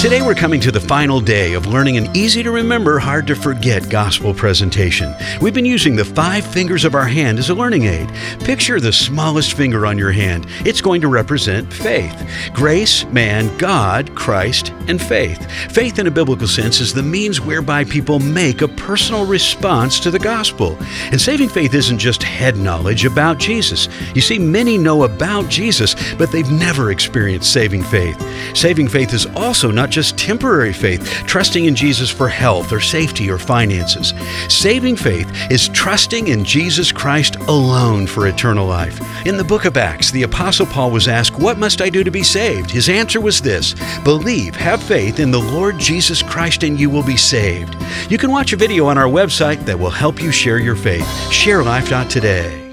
Today we're coming to the final day of learning an easy to remember, hard to forget gospel presentation. We've been using the five fingers of our hand as a learning aid. Picture the smallest finger on your hand. It's going to represent faith. Grace, man, God, Christ, and faith. Faith in a biblical sense is the means whereby people make a personal response to the gospel. And saving faith isn't just head knowledge about Jesus. You see, many know about Jesus, but they've never experienced saving faith. Saving faith is also not just temporary faith, trusting in Jesus for health or safety or finances. Saving faith is trusting in Jesus Christ alone for eternal life. In the book of Acts, the Apostle Paul was asked, What must I do to be saved? His answer was this Believe, have faith in the Lord Jesus Christ, and you will be saved. You can watch a video on our website that will help you share your faith. ShareLife.today.